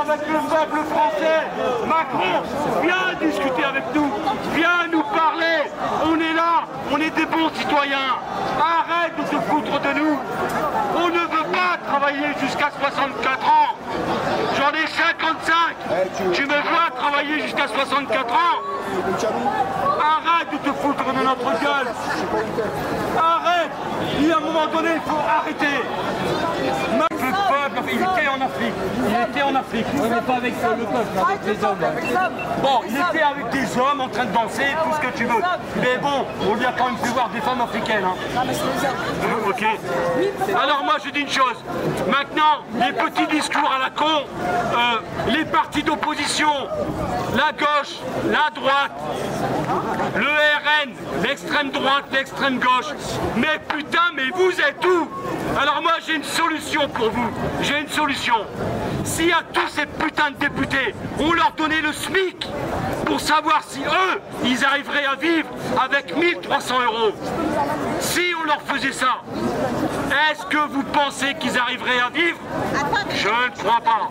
avec le peuple français. Macron, viens discuter avec nous, viens nous parler. On est là, on est des bons citoyens. Arrête de te foutre de nous. On ne veut pas travailler jusqu'à 64 ans. J'en ai 55. Tu me vois travailler jusqu'à 64 ans Arrête de te foutre de notre gueule Arrête Il y a un moment donné, il faut arrêter Il était en Afrique. Il était en Afrique. On n'est pas avec le peuple, avec les hommes. Bon, il était avec des hommes en train de danser, tout ce que tu veux. Mais bon, on lui a quand même fait voir des femmes africaines. hein. Euh, Ok. Alors moi je dis une chose. Maintenant, les petits discours à la con, euh, partis d'opposition, la gauche, la droite, le RN, l'extrême droite, l'extrême gauche. Mais putain, mais vous êtes où? Alors moi j'ai une solution pour vous. J'ai une solution. Si à tous ces putains de députés, on leur donnait le SMIC pour savoir si eux, ils arriveraient à vivre avec 1300 euros. Si leur faisait ça, est-ce que vous pensez qu'ils arriveraient à vivre? Je ne crois pas.